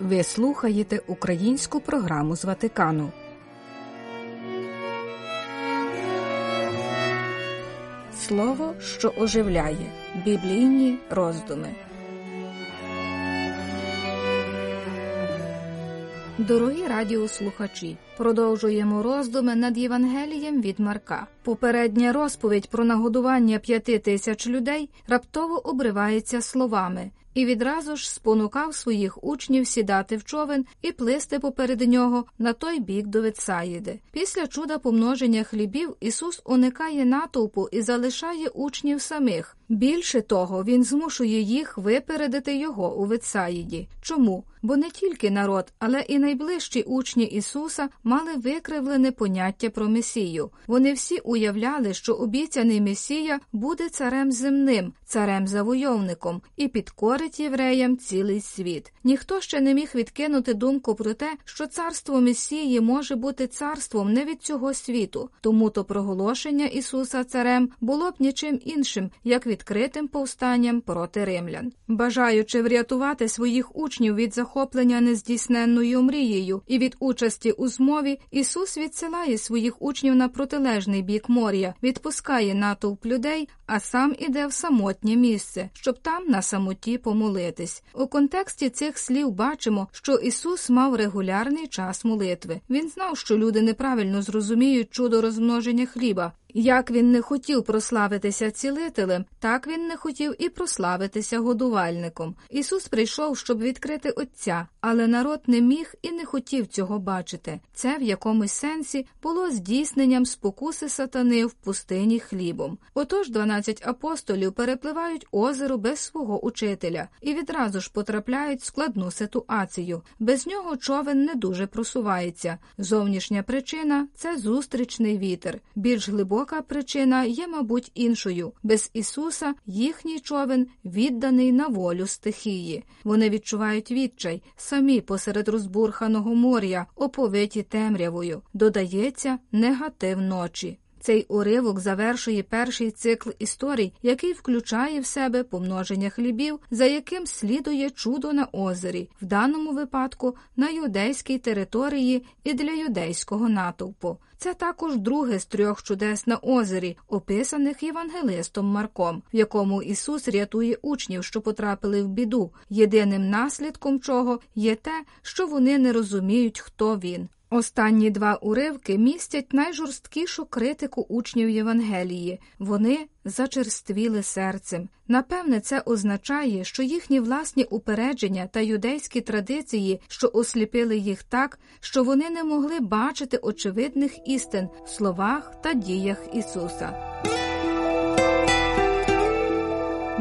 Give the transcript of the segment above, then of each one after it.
Ви слухаєте українську програму з Ватикану. Слово, що оживляє біблійні роздуми. Дорогі радіослухачі, продовжуємо роздуми над Євангелієм від Марка. Попередня розповідь про нагодування п'яти тисяч людей раптово обривається словами і відразу ж спонукав своїх учнів сідати в човен і плисти поперед нього на той бік до Ветсаїди. Після чуда помноження хлібів Ісус уникає натовпу і залишає учнів самих. Більше того, він змушує їх випередити його у Ветсаїді. Чому? Бо не тільки народ, але і найближчі учні Ісуса мали викривлене поняття про Месію. Вони всі уявляли, що обіцяний Месія буде царем земним, царем завойовником і підкорить євреям цілий світ. Ніхто ще не міг відкинути думку про те, що царство Месії може бути царством не від цього світу, тому то проголошення Ісуса царем було б нічим іншим, як відкритим повстанням проти римлян. Бажаючи врятувати своїх учнів від захоплення нездійсненною мрією і від участі у змові, Ісус відсилає своїх учнів на протилежний бік моря, відпускає натовп людей, а сам іде в самотнє місце, щоб там на самоті помолитись. У контексті цих слів бачимо, що Ісус мав регулярний час молитви. Він знав, що люди неправильно зрозуміють чудо розмноження хліба. Як він не хотів прославитися цілителем, так він не хотів і прославитися годувальником. Ісус прийшов, щоб відкрити Отця, але народ не міг і не хотів цього бачити. Це в якомусь сенсі було здійсненням спокуси сатани в пустині хлібом. Отож, 12 апостолів перепливають озеро без свого учителя і відразу ж потрапляють в складну ситуацію. Без нього човен не дуже просувається. Зовнішня причина це зустрічний вітер. Більш глибоко глибока причина є, мабуть, іншою. Без Ісуса їхній човен відданий на волю стихії. Вони відчувають відчай самі посеред розбурханого моря, оповиті темрявою. Додається негатив ночі. Цей уривок завершує перший цикл історій, який включає в себе помноження хлібів, за яким слідує чудо на озері, в даному випадку на юдейській території і для юдейського натовпу. Це також друге з трьох чудес на озері, описаних євангелистом Марком, в якому Ісус рятує учнів, що потрапили в біду, єдиним наслідком чого є те, що вони не розуміють, хто він. Останні два уривки містять найжорсткішу критику учнів Євангелії. Вони зачерствіли серцем. Напевне, це означає, що їхні власні упередження та юдейські традиції, що осліпили їх так, що вони не могли бачити очевидних істин в словах та діях Ісуса.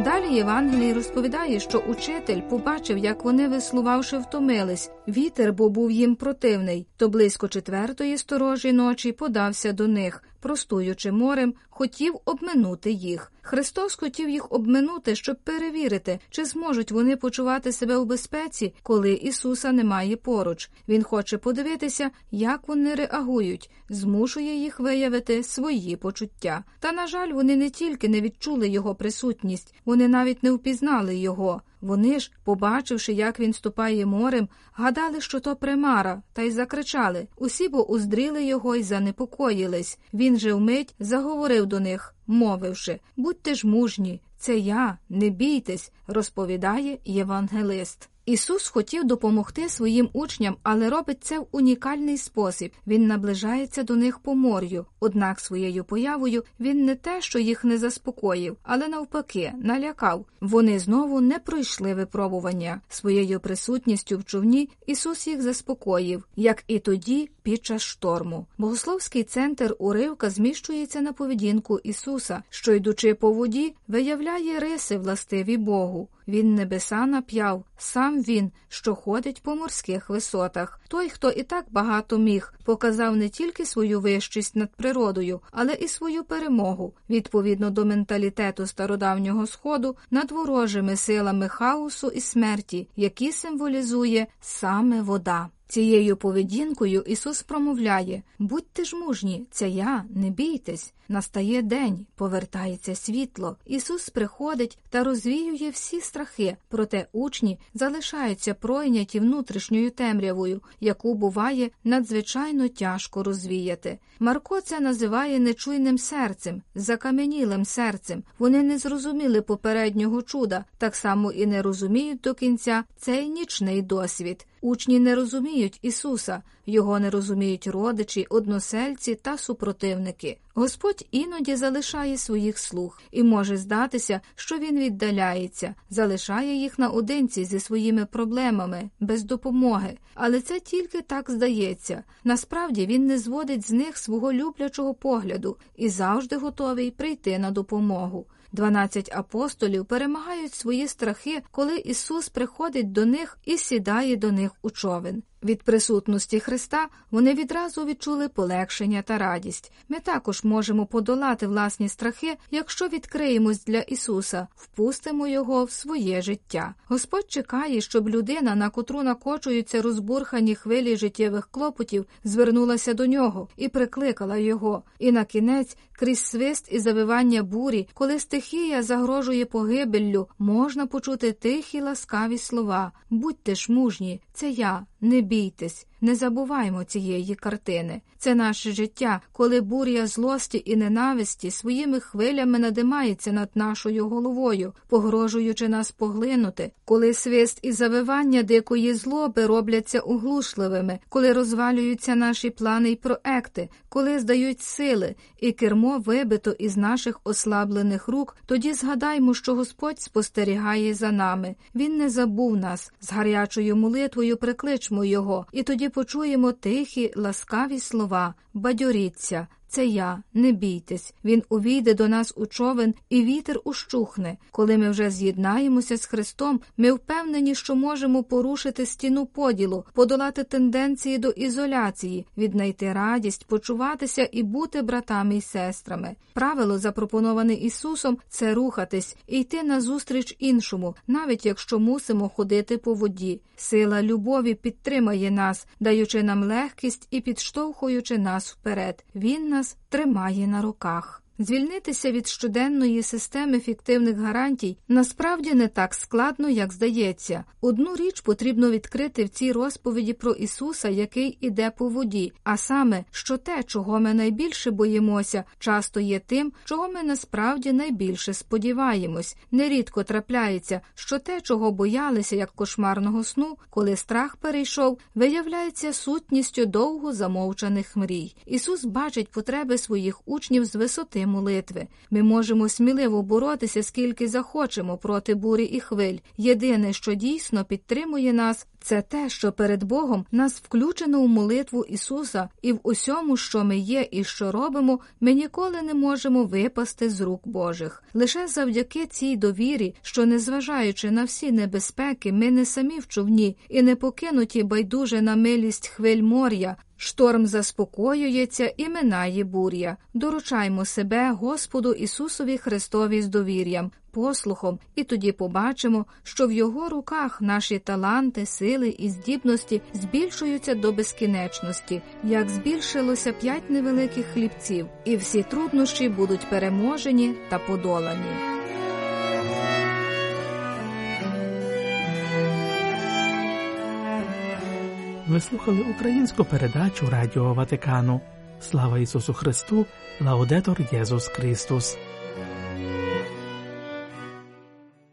Далі Євангелій розповідає, що учитель побачив, як вони, веслувавши, втомились. Вітер, бо був їм противний, то близько четвертої сторожі ночі подався до них, простуючи морем, хотів обминути їх. Христос хотів їх обминути, щоб перевірити, чи зможуть вони почувати себе у безпеці, коли Ісуса немає поруч. Він хоче подивитися, як вони реагують, змушує їх виявити свої почуття. Та, на жаль, вони не тільки не відчули його присутність, вони навіть не впізнали його. Вони ж, побачивши, як він ступає морем, гадали, що то примара, та й закричали. Усі бо уздріли його й занепокоїлись. Він же вмить заговорив до них, мовивши Будьте ж мужні, це я, не бійтесь, розповідає євангелист. Ісус хотів допомогти своїм учням, але робить це в унікальний спосіб. Він наближається до них по морю. Однак своєю появою він не те, що їх не заспокоїв, але навпаки, налякав. Вони знову не пройшли випробування. Своєю присутністю в човні Ісус їх заспокоїв, як і тоді під час шторму. Богословський центр уривка зміщується на поведінку Ісуса, що, йдучи по воді, виявляє риси властиві Богу. Він небеса нап'яв, сам він, що ходить по морських висотах. Той, хто і так багато міг, показав не тільки свою вищість над природою, але і свою перемогу відповідно до менталітету стародавнього сходу над ворожими силами хаосу і смерті, які символізує саме вода. Цією поведінкою Ісус промовляє Будьте ж мужні, це я, не бійтесь. Настає день, повертається світло. Ісус приходить та розвіює всі страхи, проте учні залишаються пройняті внутрішньою темрявою, яку буває надзвичайно тяжко розвіяти. Марко це називає нечуйним серцем, закам'янілим серцем. Вони не зрозуміли попереднього чуда, так само і не розуміють до кінця цей нічний досвід. Учні не розуміють Ісуса, його не розуміють родичі, односельці та супротивники. Господь іноді залишає своїх слуг, і може здатися, що він віддаляється, залишає їх наодинці зі своїми проблемами, без допомоги. Але це тільки так здається. Насправді він не зводить з них свого люблячого погляду і завжди готовий прийти на допомогу. Дванадцять апостолів перемагають свої страхи, коли Ісус приходить до них і сідає до них у човен. Від присутності Христа вони відразу відчули полегшення та радість. Ми також можемо подолати власні страхи, якщо відкриємось для Ісуса, впустимо Його в своє життя. Господь чекає, щоб людина, на котру накочуються розбурхані хвилі життєвих клопотів, звернулася до нього і прикликала його. І на кінець, крізь свист і завивання бурі, коли стихія загрожує погибеллю, можна почути тихі ласкаві слова. Будьте ж мужні, це я. Не бійтесь, не забуваймо цієї картини. Це наше життя, коли буря злості і ненависті своїми хвилями надимається над нашою головою, погрожуючи нас поглинути, коли свист і завивання дикої злоби робляться углушливими, коли розвалюються наші плани й проекти, коли здають сили, і кермо вибито із наших ослаблених рук, тоді згадаймо, що Господь спостерігає за нами. Він не забув нас з гарячою молитвою прикличмо його, і тоді почуємо тихі, ласкаві слова, бадьоріться. Це я, не бійтесь. Він увійде до нас у човен, і вітер ущухне. Коли ми вже з'єднаємося з Христом, ми впевнені, що можемо порушити стіну поділу, подолати тенденції до ізоляції, віднайти радість, почуватися і бути братами і сестрами. Правило, запропоноване Ісусом, це рухатись і йти назустріч іншому, навіть якщо мусимо ходити по воді. Сила любові підтримає нас, даючи нам легкість і підштовхуючи нас вперед. Він нас тримає на руках. Звільнитися від щоденної системи фіктивних гарантій насправді не так складно, як здається. Одну річ потрібно відкрити в цій розповіді про Ісуса, який іде по воді, а саме, що те, чого ми найбільше боїмося, часто є тим, чого ми насправді найбільше сподіваємось. Нерідко трапляється, що те, чого боялися як кошмарного сну, коли страх перейшов, виявляється сутністю довго замовчаних мрій. Ісус бачить потреби своїх учнів з висоти молитви. Ми можемо сміливо боротися, скільки захочемо проти бурі і хвиль. Єдине, що дійсно підтримує нас, це те, що перед Богом нас включено у молитву Ісуса, і в усьому, що ми є і що робимо, ми ніколи не можемо випасти з рук Божих. Лише завдяки цій довірі, що, незважаючи на всі небезпеки, ми не самі в човні і не покинуті байдуже на милість хвиль моря. Шторм заспокоюється і минає буря. Доручаймо себе Господу Ісусові Христові з довір'ям, послухом, і тоді побачимо, що в Його руках наші таланти, сили і здібності збільшуються до безкінечності, як збільшилося п'ять невеликих хлібців, і всі труднощі будуть переможені та подолані. Ви слухали українську передачу Радіо Ватикану. Слава Ісусу Христу! Лаудетор Єсус Христос!